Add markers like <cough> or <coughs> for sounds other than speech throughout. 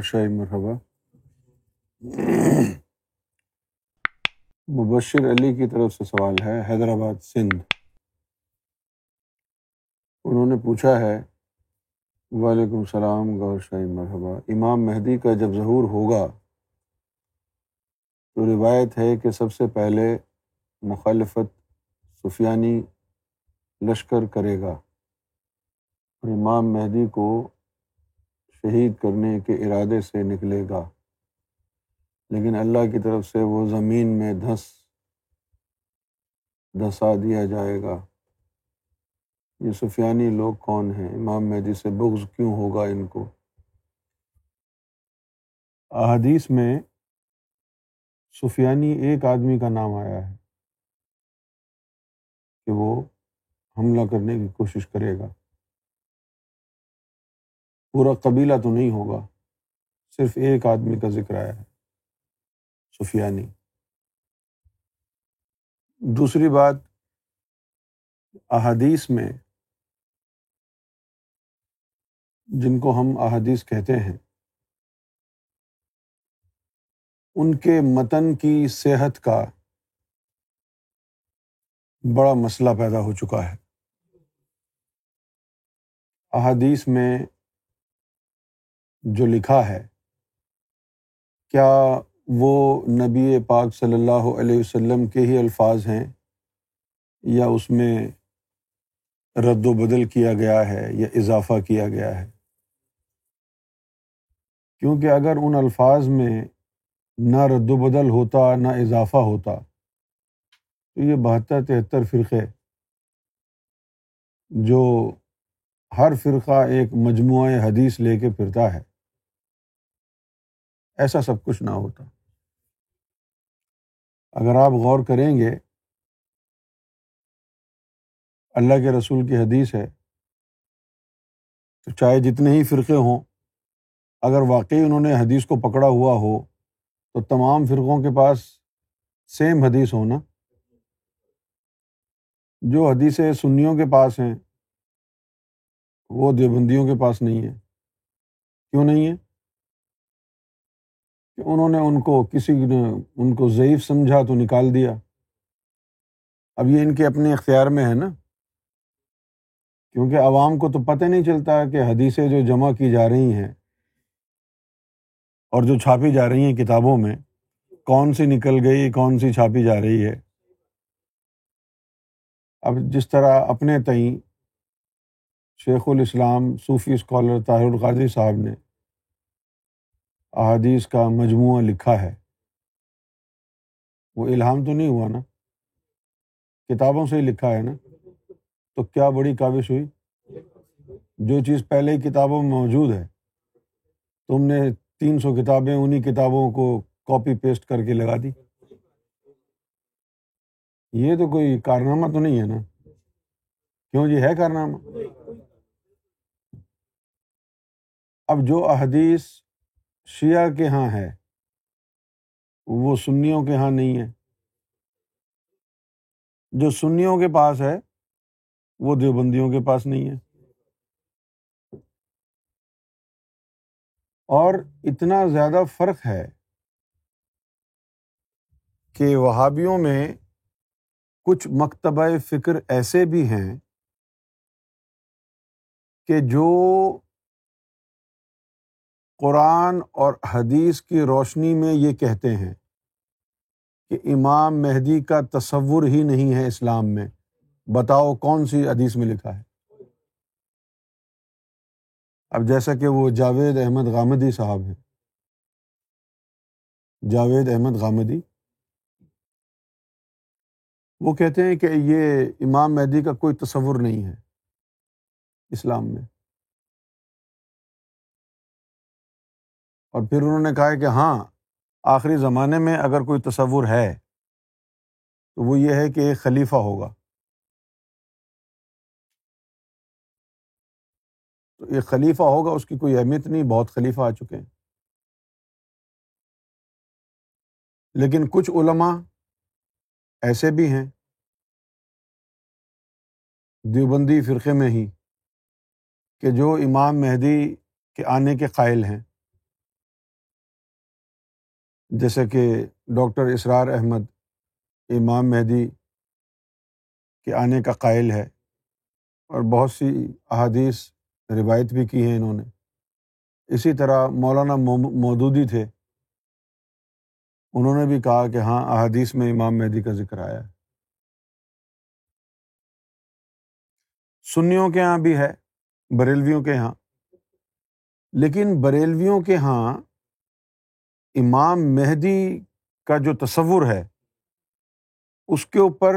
گور شاہی مرحبا مبشر علی کی طرف سے سوال ہے حیدرآباد سندھ انہوں نے پوچھا ہے وعلیکم السلام گور شاہی مرحبا امام مہدی کا جب ظہور ہوگا تو روایت ہے کہ سب سے پہلے مخالفت سفیانی لشکر کرے گا اور امام مہدی کو شہید کرنے کے ارادے سے نکلے گا۔ لیکن اللہ کی طرف سے وہ زمین میں دھنس، دھسا دیا جائے گا۔ یہ سفیانی لوگ کون ہیں؟ امام مہدی سے بغض کیوں ہوگا ان کو؟ احادیث میں سفیانی ایک آدمی کا نام آیا ہے کہ وہ حملہ کرنے کی کوشش کرے گا۔ پورا قبیلہ تو نہیں ہوگا۔ صرف ایک آدمی کا ذکر آیا ہے، سفیانی۔ دوسری بات، احادیث میں جن کو ہم احادیث کہتے ہیں، ان کے متن کی صحت کا بڑا مسئلہ پیدا ہو چکا ہے۔ احادیث میں جو لکھا ہے، کیا وہ نبی پاک صلی اللہ علیہ وسلم کے ہی الفاظ ہیں یا اس میں رد و بدل کیا گیا ہے یا اضافہ کیا گیا ہے؟ کیونکہ اگر ان الفاظ میں نہ رد و بدل ہوتا، نہ اضافہ ہوتا، تو یہ بہتر تہتر فرقے جو ہر فرقہ ایک مجموعہ حدیث لے کے پھرتا ہے۔ ایسا سب کچھ نہ ہوتا۔ اگر آپ غور کریں گے، اللہ کے رسول کی حدیث ہے، تو چاہے جتنے ہی فرقے ہوں، اگر واقعی انہوں نے حدیث کو پکڑا ہوا ہو، تو تمام فرقوں کے پاس سیم حدیث ہو نا۔ جو حدیثیں سنیوں کے پاس ہیں، وہ دیوبندیوں کے پاس نہیں ہے کیوں نہیں ہے کہ انہوں نے ان کو کسی نے ان کو ضعیف سمجھا تو نکال دیا۔ اب یہ ان کے اپنے اختیار میں ہے نا۔ کیونکہ عوام کو تو پتہ نہیں چلتا کہ حدیثیں جو جمع کی جا رہی ہیں اور جو چھاپی جا رہی ہیں کتابوں میں، کون سی نکل گئی، کون سی چھاپی جا رہی ہے۔ اب جس طرح اپنے تئیں شیخ الاسلام صوفی اسکالر طاہر القادری صاحب نے احادیث کا مجموعہ لکھا ہے۔ وہ الہام تو نہیں ہوا نا؟ کتابوں سے ہی لکھا ہے نا؟ تو کیا بڑی کاوش ہوئی؟ جو چیز پہلے ہی کتابوں میں موجود ہے۔ تم نے تین سو کتابیں انہیں کتابوں کو کاپی پیسٹ کر کے لگا دی۔ یہ تو کوئی کارنامہ تو نہیں ہے نا؟ کیوں جی ہے کارنامہ؟ اب جو احادیث شیعہ کے یہاں ہے، وہ سنیوں کے یہاں نہیں ہے۔ جو سنیوں کے پاس ہے، وہ دیوبندیوں کے پاس نہیں ہے۔ اور اتنا زیادہ فرق ہے کہ وہابیوں میں کچھ مکتبہ فکر ایسے بھی ہیں کہ جو قرآن اور حدیث کی روشنی میں یہ کہتے ہیں کہ امام مہدی کا تصور ہی نہیں ہے اسلام میں۔ بتاؤ کون سی حدیث میں لکھا ہے؟ اب جیسا کہ وہ جاوید احمد غامدی صاحب ہیں۔ جاوید احمد غامدی۔ وہ کہتے ہیں کہ یہ امام مہدی کا کوئی تصور نہیں ہے اسلام میں۔ اور پھر انہوں نے کہا کہ ہاں آخری زمانے میں اگر کوئی تصور ہے، تو وہ یہ ہے کہ ایک خلیفہ ہوگا۔ تو ایک خلیفہ ہوگا، اس کی کوئی اہمیت نہیں، بہت خلیفہ آ چکے ہیں۔ لیکن کچھ علماء ایسے بھی ہیں، دیوبندی فرقے میں ہی، کہ جو امام مہدی کے آنے کے قائل ہیں۔ جیسے کہ ڈاکٹر اسرار احمد، امام مہدی کے آنے کا قائل ہے اور بہت سی احادیث روایت بھی کی ہیں انہوں نے۔ اسی طرح مولانا مودودی تھے۔ انہوں نے بھی کہا کہ ہاں احادیث میں امام مہدی کا ذکر آیا ہے۔ سنیوں کے یہاں بھی ہے، بریلویوں کے یہاں لیکن بریلویوں کے یہاں امام مہدی کا جو تصور ہے، اس کے اوپر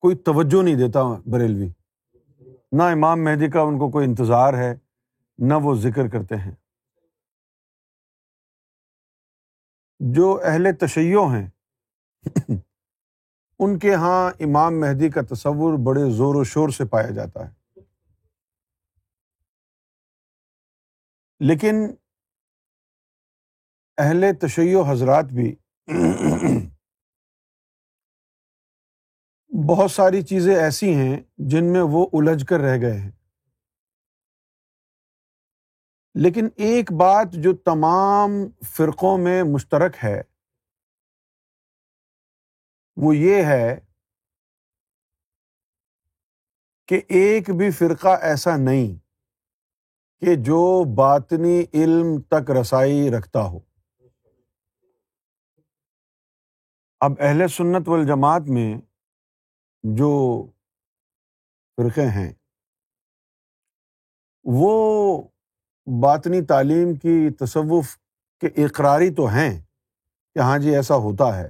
کوئی توجہ نہیں دیتا بریلوی۔ نہ امام مہدی کا ان کو کوئی انتظار ہے، نہ وہ ذکر کرتے ہیں۔ جو اہل تشیع ہیں، <coughs> ان کے یہاں امام مہدی کا تصور بڑے زور و شور سے پایا جاتا ہے۔ لیکن اہل تشیع حضرات بھی بہت ساری چیزیں ایسی ہیں جن میں وہ الجھ کر رہ گئے ہیں۔ لیکن ایک بات جو تمام فرقوں میں مشترک ہے، وہ یہ ہے کہ ایک بھی فرقہ ایسا نہیں کہ جو باطنی علم تک رسائی رکھتا ہو۔ اب اہل سنت والجماعت میں جو فرقے ہیں، وہ باطنی تعلیم کی تصوف کے اقراری تو ہیں کہ ہاں جی ایسا ہوتا ہے۔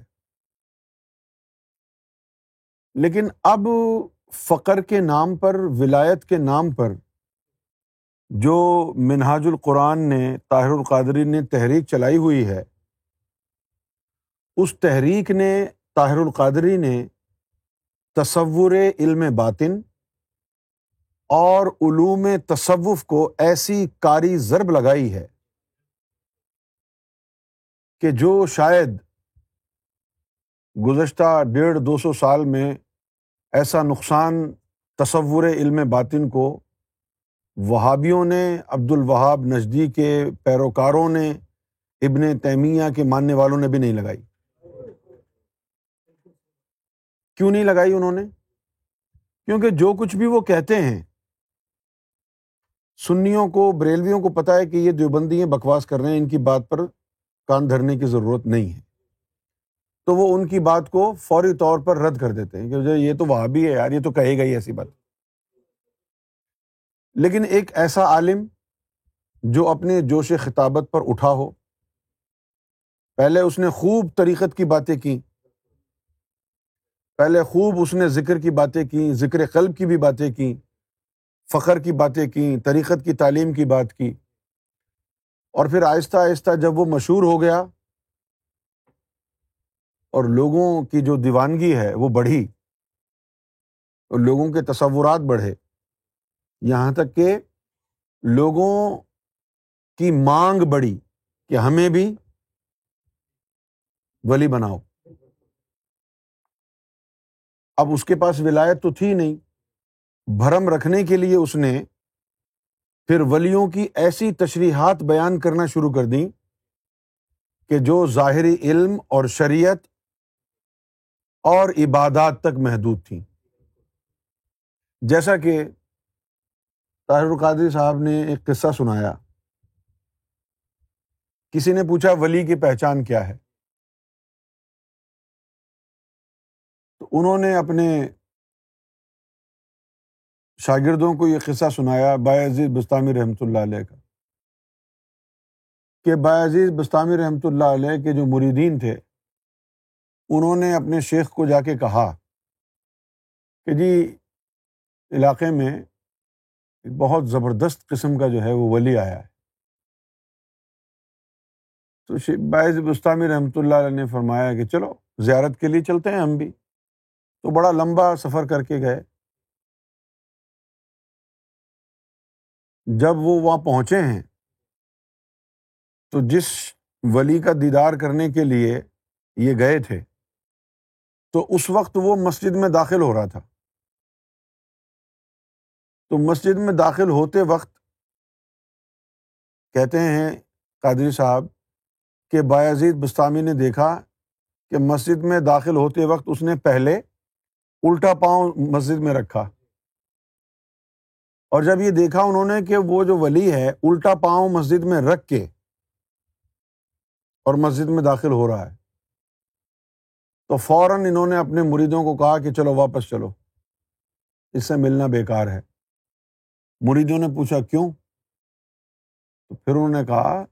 لیکن اب فقر کے نام پر، ولایت کے نام پر جو منہاج القرآن نے، طاہر القادری نے تحریک چلائی ہوئی ہے اس تحریک نے، طاہر القادری نے تصور علم باطن اور علوم تصوف کو ایسی کاری ضرب لگائی ہے کہ جو شاید گزشتہ ڈیڑھ دو سو سال میں ایسا نقصان تصور علم باطن کو وہابیوں نے عبد الوہاب نجدی کے پیروکاروں نے، ابن تیمیہ کے ماننے والوں نے بھی نہیں لگائی۔ کیوں نہیں لگائی انہوں نے؟ کیونکہ جو کچھ بھی وہ کہتے ہیں، سنیوں کو، بریلویوں کو پتا ہے کہ یہ دیوبندی ہیں بکواس کر رہے ہیں، ان کی بات پر کان دھرنے کی ضرورت نہیں ہے۔ تو وہ ان کی بات کو فوری طور پر رد کر دیتے ہیں کہ یہ تو وہاں بھی ہے یار، یہ تو کہے گا ہی ایسی بات۔ لیکن ایک ایسا عالم جو اپنے جوش خطابت پر اٹھا ہو، پہلے اس نے خوب طریقت کی باتیں کی پہلے خوب اس نے ذکر کی باتیں کی ذکر قلب کی بھی باتیں کی فخر کی باتیں کیں، طریقت کی تعلیم کی بات کی۔ اور پھر آہستہ آہستہ جب وہ مشہور ہو گیا اور لوگوں کی جو دیوانگی ہے وہ بڑھی اور لوگوں کے تصورات بڑھے، یہاں تک کہ لوگوں کی مانگ بڑھی کہ ہمیں بھی ولی بناؤ۔ اب اس کے پاس ولایت تو تھی نہیں۔ بھرم رکھنے کے لیے اس نے پھر ولیوں کی ایسی تشریحات بیان کرنا شروع کر دیں کہ جو ظاہری علم اور شریعت اور عبادات تک محدود تھیں۔ جیسا کہ طاہر القادری صاحب نے ایک قصہ سنایا۔ کسی نے پوچھا ولی کی پہچان کیا ہے؟ تو انہوں نے اپنے شاگردوں کو یہ قصہ سنایا عزیز بستانی رحمۃ اللہ علیہ کا، کہ عزیز بستانی رحمۃ اللہ علیہ کے جو مریدین تھے، انہوں نے اپنے شیخ کو جا کے کہا کہ جی علاقے میں ایک بہت زبردست قسم کا جو ہے وہ ولی آیا ہے۔ تو باعث بستانی رحمۃ اللہ علیہ نے فرمایا کہ چلو زیارت کے لیے چلتے ہیں ہم بھی۔ تو بڑا لمبا سفر کر کے گئے۔ جب وہ وہاں پہنچے ہیں، تو جس ولی کا دیدار کرنے کے لیے یہ گئے تھے، تو اس وقت وہ مسجد میں داخل ہو رہا تھا۔ تو مسجد میں داخل ہوتے وقت کہتے ہیں قادری صاحب کہ بایازید بستانی نے دیکھا کہ مسجد میں داخل ہوتے وقت اس نے پہلے الٹا پاؤں مسجد میں رکھا۔ اور جب یہ دیکھا انہوں نے کہ وہ جو ولی ہے، الٹا پاؤں مسجد میں رکھ کے اور مسجد میں داخل ہو رہا ہے۔ تو فوراً انہوں نے اپنے مریدوں کو کہا کہ چلو واپس چلو۔ اس سے ملنا بیکار ہے۔ مریدوں نے پوچھا، کیوں؟ تو پھر انہوں نے کہا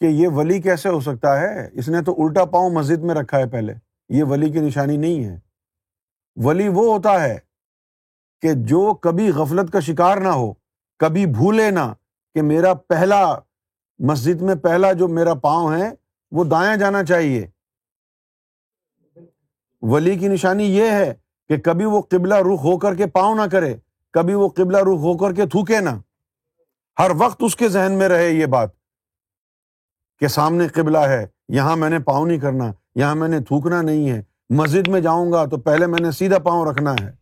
کہ یہ ولی کیسے ہو سکتا ہے؟ اس نے تو الٹا پاؤں مسجد میں رکھا ہے پہلے۔ یہ ولی کی نشانی نہیں ہے۔ ولی وہ ہوتا ہے کہ جو کبھی غفلت کا شکار نہ ہو، کبھی بھولے نہ کہ میرا پہلا مسجد میں پہلا جو میرا پاؤں ہے، وہ دایاں جانا چاہیے۔ ولی کی نشانی یہ ہے کہ کبھی وہ قبلہ رخ ہو کر کے پاؤں نہ کرے، کبھی وہ قبلہ رخ ہو کر کے تھوکے نہ۔ ہر وقت اس کے ذہن میں رہے یہ بات کہ سامنے قبلہ ہے، یہاں میں نے پاؤں نہیں کرنا، یہاں میں نے تھوکنا نہیں ہے۔ مسجد میں جاؤں گا تو پہلے میں نے سیدھا پاؤں رکھنا ہے۔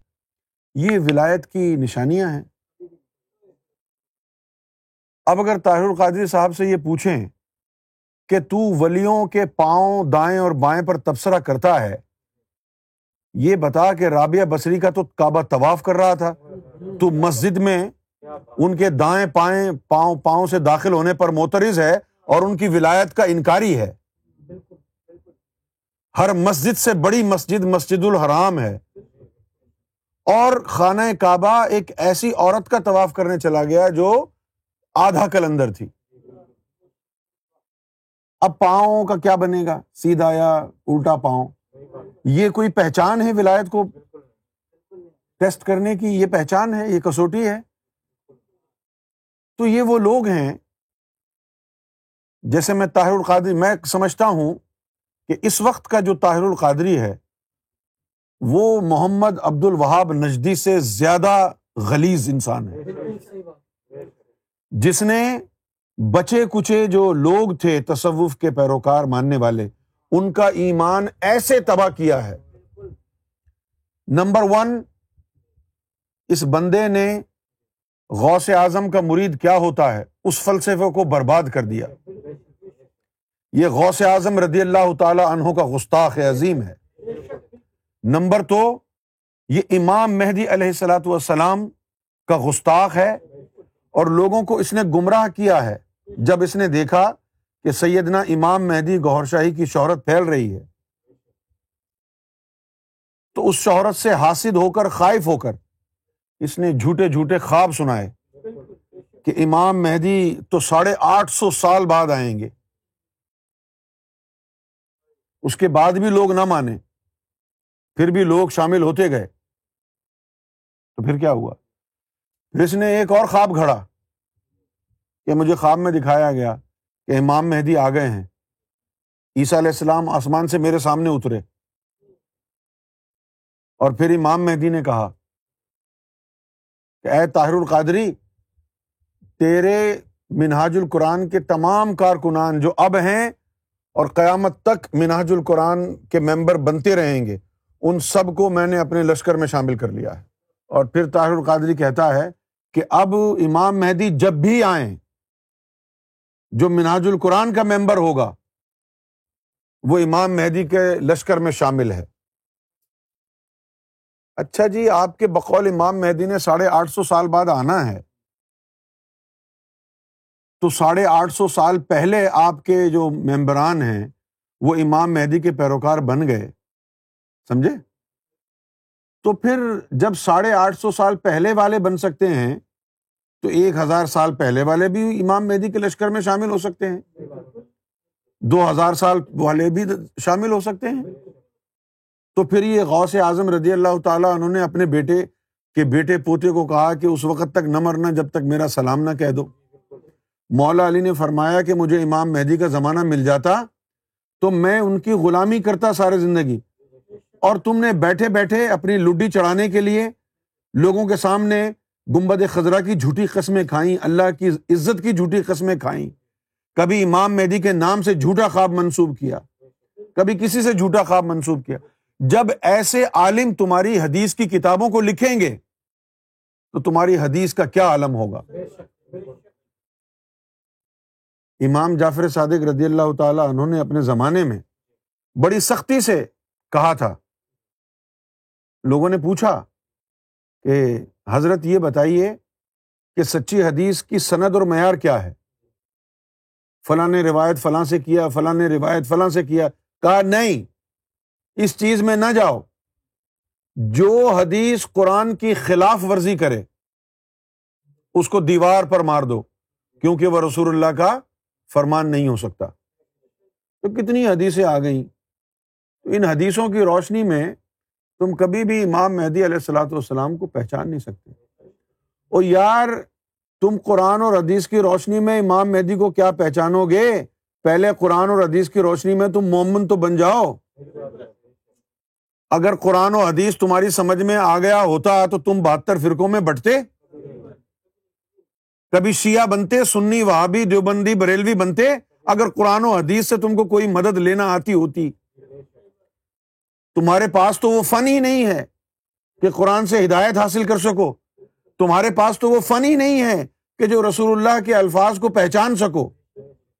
یہ ولایت کی نشانیاں ہیں۔ اب اگر طاہر القادری صاحب سے یہ پوچھیں کہ تو ولیوں کے پاؤں دائیں اور بائیں پر تبصرہ کرتا ہے، یہ بتا کہ رابعہ بصری کا تو کعبہ طواف کر رہا تھا۔ تو مسجد میں ان کے دائیں پائیں پاؤں پاؤں سے داخل ہونے پر موترز ہے اور ان کی ولایت کا انکاری ہے۔ ہر مسجد سے بڑی مسجد مسجد الحرام ہے۔ اور خانہ کعبہ ایک ایسی عورت کا طواف کرنے چلا گیا جو آدھا کلندر تھی۔ اب پاؤں کا کیا بنے گا؟ سیدھا یا الٹا پاؤں۔ یہ کوئی پہچان ہے ولایت کو؟ ٹیسٹ کرنے کی یہ پہچان ہے، یہ کسوٹی ہے۔ تو یہ وہ لوگ ہیں۔ جیسے میں طاہر القادری، میں سمجھتا ہوں کہ اس وقت کا جو طاہر القادری ہے، وہ محمد عبد الوہاب نجدی سے زیادہ غلیز انسان ہے۔ جس نے بچے کچے جو لوگ تھے تصوف کے پیروکار ماننے والے، ان کا ایمان ایسے تباہ کیا ہے۔ نمبر ون، اس بندے نے غوث اعظم کا مرید کیا ہوتا ہے؟ اس فلسفے کو برباد کر دیا۔ یہ غوث اعظم رضی اللہ تعالی عنہ کا گستاخ عظیم ہے۔ نمبر تو یہ امام مہدی علیہ السلاۃ والسلام کا گستاخ ہے اور لوگوں کو اس نے گمراہ کیا ہے۔ جب اس نے دیکھا کہ سیدنا امام مہدی گور شاہی کی شہرت پھیل رہی ہے، تو اس شہرت سے حاصل ہو کر، خائف ہو کر اس نے جھوٹے جھوٹے خواب سنائے کہ امام مہدی تو ساڑھے آٹھ سو سال بعد آئیں گے۔ اس کے بعد بھی لوگ نہ مانے پھر بھی لوگ شامل ہوتے گئے۔ تو پھر کیا ہوا؟ پھر اس نے ایک اور خواب گھڑا کہ مجھے خواب میں دکھایا گیا کہ امام مہدی آ گئے ہیں۔ عیسیٰ علیہ السلام آسمان سے میرے سامنے اترے۔ اور پھر امام مہدی نے کہا، کہ اے طاہر القادری، تیرے منہاج القرآن کے تمام کارکنان جو اب ہیں اور قیامت تک مناج القرآن کے ممبر بنتے رہیں گے، ان سب کو میں نے اپنے لشکر میں شامل کر لیا ہے۔ اور پھر طاہر القادری کہتا ہے کہ اب امام مہدی جب بھی آئیں، جو مناج القرآن کا ممبر ہوگا، وہ امام مہدی کے لشکر میں شامل ہے۔ اچھا جی آپ کے بقول امام مہدی نے ساڑھے آٹھ سو سال بعد آنا ہے۔ تو ساڑھے آٹھ سو سال پہلے آپ کے جو ممبران ہیں، وہ امام مہدی کے پیروکار بن گئے۔ سمجھے؟ تو پھر جب ساڑھے آٹھ سو سال پہلے والے بن سکتے ہیں، تو ایک ہزار سال پہلے والے بھی امام مہدی کے لشکر میں شامل ہو سکتے ہیں۔ دو ہزار سال والے بھی شامل ہو سکتے ہیں۔ تو پھر یہ غوث اعظم رضی اللہ تعالیٰ انہوں نے اپنے بیٹے کے بیٹے پوتے کو کہا کہ اس وقت تک نہ مرنا جب تک میرا سلام نہ کہہ دو۔ مولا علی نے فرمایا کہ مجھے امام مہدی کا زمانہ مل جاتا تو میں ان کی غلامی کرتا سارے زندگی۔ اور تم نے بیٹھے بیٹھے اپنی لڈی چڑھانے کے لیے لوگوں کے سامنے گمبد خزرہ کی جھوٹی قسمیں کھائیں، اللہ کی عزت کی جھوٹی قسمیں کھائیں۔ کبھی امام مہدی کے نام سے جھوٹا خواب منسوب کیا، کبھی کسی سے جھوٹا خواب منسوب کیا۔ جب ایسے عالم تمہاری حدیث کی کتابوں کو لکھیں گے تو تمہاری حدیث کا کیا عالم ہوگا؟ امام جعفر صادق رضی اللہ تعالیٰ انہوں نے اپنے زمانے میں بڑی سختی سے کہا تھا۔ لوگوں نے پوچھا کہ حضرت یہ بتائیے کہ سچی حدیث کی سند اور معیار کیا ہے؟ فلاں نے روایت فلاں سے کیا، فلاں نے روایت فلاں سے کیا۔ کہا، نہیں، اس چیز میں نہ جاؤ۔ جو حدیث قرآن کی خلاف ورزی کرے، اس کو دیوار پر مار دو، کیونکہ وہ رسول اللہ کا فرمان نہیں ہو سکتا۔ تو کتنی حدیثیں آ گئیں۔ ان حدیثوں کی روشنی میں تم کبھی بھی امام مہدی علیہ السلاۃ والسلام کو پہچان نہیں سکتے۔ اور یار، تم قرآن اور حدیث کی روشنی میں امام مہدی کو کیا پہچانو گے؟ پہلے قرآن اور حدیث کی روشنی میں تم مومن تو بن جاؤ۔ اگر قرآن و حدیث تمہاری سمجھ میں آ گیا ہوتا تو تم بہتر فرقوں میں بٹتے۔ کبھی شیعہ بنتے، سنی وہابی دیوبندی بریلوی بنتے، اگر قرآن و حدیث سے تم کو کوئی مدد لینا آتی ہوتی۔ تمہارے پاس تو وہ فن ہی نہیں ہے کہ قرآن سے ہدایت حاصل کر سکو۔ تمہارے پاس تو وہ فن ہی نہیں ہے کہ جو رسول اللہ کے الفاظ کو پہچان سکو۔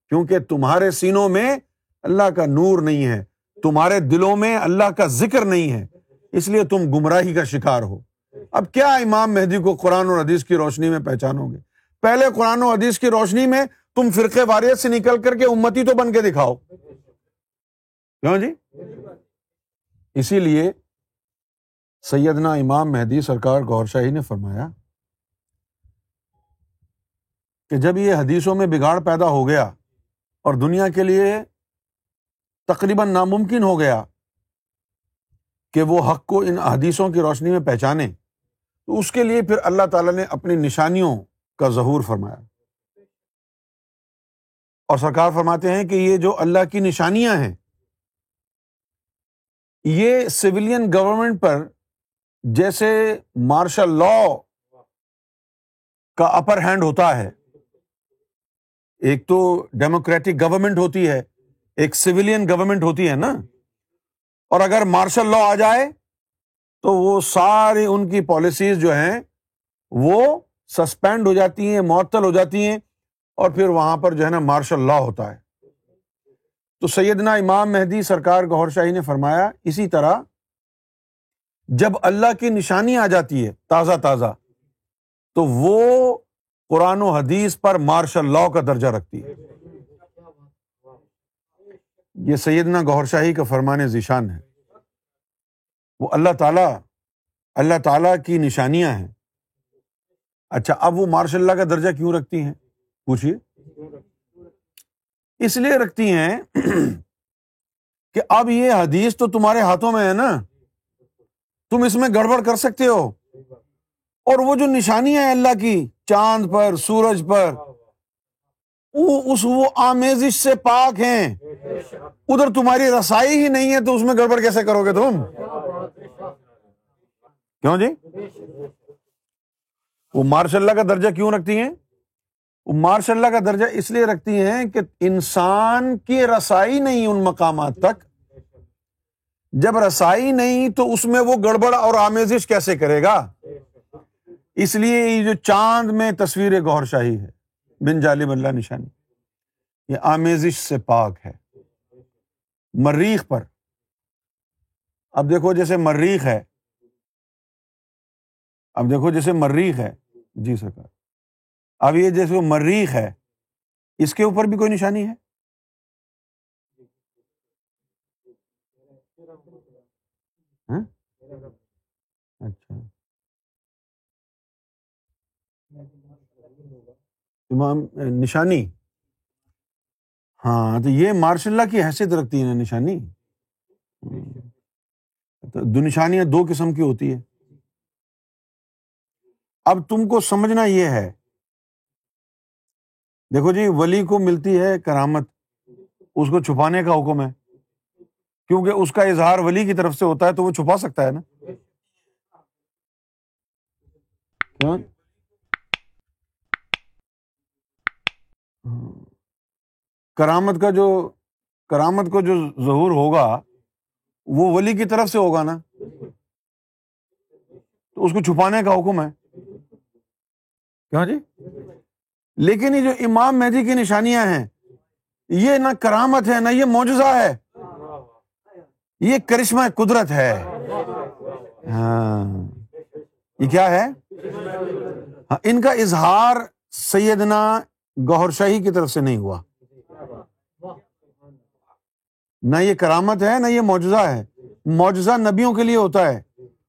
کیونکہ تمہارے سینوں میں اللہ کا نور نہیں ہے، تمہارے دلوں میں اللہ کا ذکر نہیں ہے۔ اس لیے تم گمراہی کا شکار ہو۔ اب کیا امام مہدی کو قرآن اور حدیث کی روشنی میں پہچانو گے؟ پہلے قرآن و حدیث کی روشنی میں تم فرقے واریت سے نکل کر کے امتی تو بن کے دکھاؤ۔ کیوں جی؟ اسی لیے سیدنا امام مہدی سرکار گور شاہی نے فرمایا کہ جب یہ حدیثوں میں بگاڑ پیدا ہو گیا اور دنیا کے لیے تقریباً ناممکن ہو گیا کہ وہ حق کو ان حدیثوں کی روشنی میں پہچانے، تو اس کے لیے پھر اللہ تعالیٰ نے اپنی نشانیوں کا ظہور فرمایا۔ اور سرکار فرماتے ہیں کہ یہ جو اللہ کی نشانیاں ہیں، یہ سولین گورنمنٹ پر جیسے مارشل لا کا اپر ہینڈ ہوتا ہے۔ ایک تو ڈیموکریٹک گورنمنٹ ہوتی ہے، ایک سولین گورنمنٹ ہوتی ہے نا۔ اور اگر مارشل لا آ جائے تو وہ ساری ان کی پالیسیز جو ہیں وہ سسپینڈ ہو جاتی ہیں، معطل ہو جاتی ہیں، اور پھر وہاں پر جو ہے نا مارشل لا ہوتا ہے۔ تو سیدنا امام مہدی سرکار گور شاہی نے فرمایا، اسی طرح جب اللہ کی نشانی آ جاتی ہے تازہ تازہ، تو وہ قرآن و حدیث پر مارشل لا کا درجہ رکھتی ہے۔ یہ سیدنا گور شاہی کا فرمان ذیشان ہے۔ وہ اللہ تعالیٰ اللہ تعالیٰ کی نشانیاں ہیں۔ اچھا اب وہ مارشاء اللہ کا درجہ کیوں رکھتی ہیں؟ پوچھیے اس لیے رکھتی ہیں کہ اب یہ حدیث تو تمہارے ہاتھوں میں ہے نا؟ تم اس میں گڑبڑ کر سکتے ہو۔ اور وہ جو نشانیاں ہیں اللہ کی، چاند پر، سورج پر اس، وہ آمیزش سے پاک ہیں۔ ادھر تمہاری رسائی ہی نہیں ہے تو اس میں گڑبڑ کیسے کرو گے تم؟ کیوں جی؟ وہ مارش اللہ کا درجہ کیوں رکھتی ہیں؟ وہ مارش اللہ کا درجہ اس لیے رکھتی ہیں کہ انسان کی رسائی نہیں ان مقامات تک۔ جب رسائی نہیں تو اس میں وہ گڑبڑ اور آمیزش کیسے کرے گا؟ اس لیے یہ جو چاند میں تصویر گور شاہی ہے، بن جالب اللہ نشانی، یہ آمیزش سے پاک ہے۔ مریخ پر۔ اب دیکھو جیسے مریخ ہے اب دیکھو جیسے مریخ ہے۔ جی سرکار۔ اب یہ جیسے مریخ ہے، اس کے اوپر بھی کوئی نشانی ہے؟ ہاں؟ اچھا۔ نشانی؟ ہاں تو یہ مارشاء اللہ کی حیثیت رکھتی ہے نا نشانی دو نشانیاں دو قسم کی ہوتی ہے اب تم کو سمجھنا یہ ہے۔ دیکھو جی ولی کو ملتی ہے کرامت، اس کو چھپانے کا حکم ہے۔ کیونکہ اس کا اظہار ولی کی طرف سے ہوتا ہے تو وہ چھپا سکتا ہے نا۔ ہاں۔ کرامت کا جو، کرامت کو جو ظہور ہوگا، وہ ولی کی طرف سے ہوگا نا۔ تو اس کو چھپانے کا حکم ہے۔ کیا جی؟ لیکن یہ جو امام مہدی کی نشانیاں ہیں، یہ نہ کرامت ہے، نہ یہ معجزہ ہے۔ یہ کرشمہ قدرت ہے۔ ہاں۔ یہ کیا ہے؟ ہاں، ان کا اظہار سیدنا گور شاہی کی طرف سے نہیں ہوا۔ نہ یہ کرامت ہے، نہ یہ معجزہ ہے۔ معجزہ نبیوں کے لیے ہوتا ہے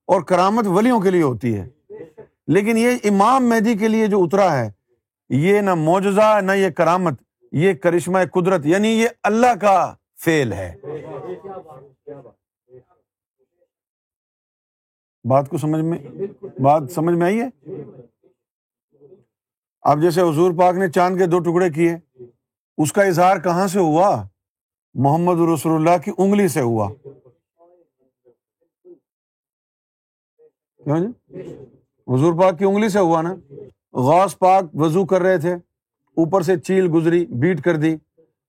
اور کرامت ولیوں کے لیے ہوتی ہے۔ لیکن یہ امام مہدی کے لیے جو اترا ہے، یہ نہ معجزہ، نہ یہ کرامت، یہ کرشمہ قدرت یعنی یہ اللہ کا فیل ہے۔ بات کو سمجھ میں، بات سمجھ میں آئی ہے؟ اب جیسے حضور پاک نے چاند کے دو ٹکڑے کیے، اس کا اظہار کہاں سے ہوا؟ محمد رسول اللہ کی انگلی سے ہوا۔ حضور پاک کی انگلی سے ہوا نا۔ غوث پاک وضو کر رہے تھے۔ اوپر سے چیل گزری بیٹ کر دی۔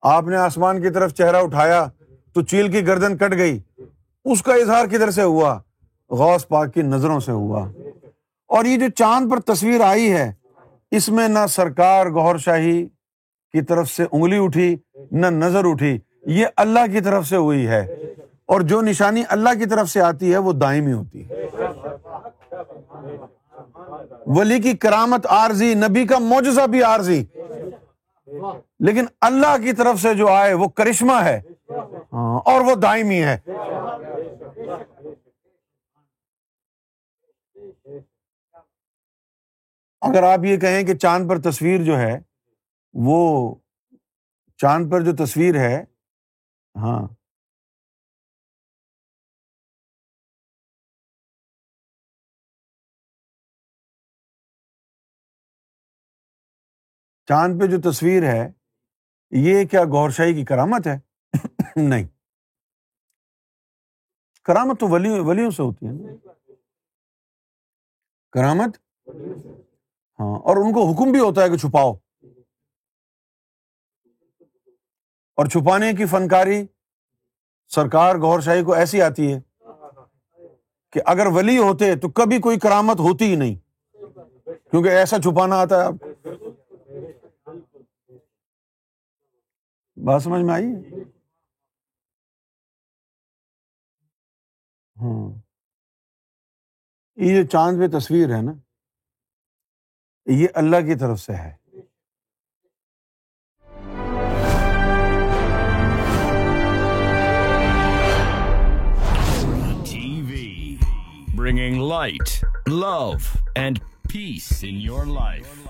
آپ نے آسمان کی طرف چہرہ اٹھایا تو چیل کی گردن کٹ گئی۔ اس کا اظہار کدھر سے ہوا؟ غوث پاک کی نظروں سے ہوا۔ اور یہ جو چاند پر تصویر آئی ہے، اس میں نہ سرکار گور شاہی کی طرف سے انگلی اٹھی، نہ نظر اٹھی۔ یہ اللہ کی طرف سے ہوئی ہے۔ اور جو نشانی اللہ کی طرف سے آتی ہے، وہ دائمی ہوتی ہے۔ ولی کی کرامت عارضی نبی کا معجزہ بھی عارضی۔ لیکن اللہ کی طرف سے جو آئے وہ کرشمہ ہے۔ ہاں، اور وہ دائمی ہے۔ اگر آپ یہ کہیں کہ چاند پر تصویر جو ہے وہ چاند پر جو تصویر ہے ہاں چاند پہ جو تصویر ہے، یہ کیا گور شاہی کی کرامت ہے؟ <laughs> نہیں۔ کرامت تو ولی ولیوں سے ہوتی ہے نا۔ کرامت؟ ہاں اور ان کو حکم بھی ہوتا ہے کہ چھپاؤ۔ اور چھپانے کی فنکاری سرکار گور شاہی کو ایسی آتی ہے کہ اگر ولی ہوتے تو کبھی کوئی کرامت ہوتی ہی نہیں۔ کیونکہ ایسا چھپانا آتا ہے۔ آپ بات سمجھ میں آئی؟ ہاں۔ یہ جو چاند پہ تصویر ہے نا، یہ اللہ کی طرف سے ہے۔ Bringing light love and peace in your life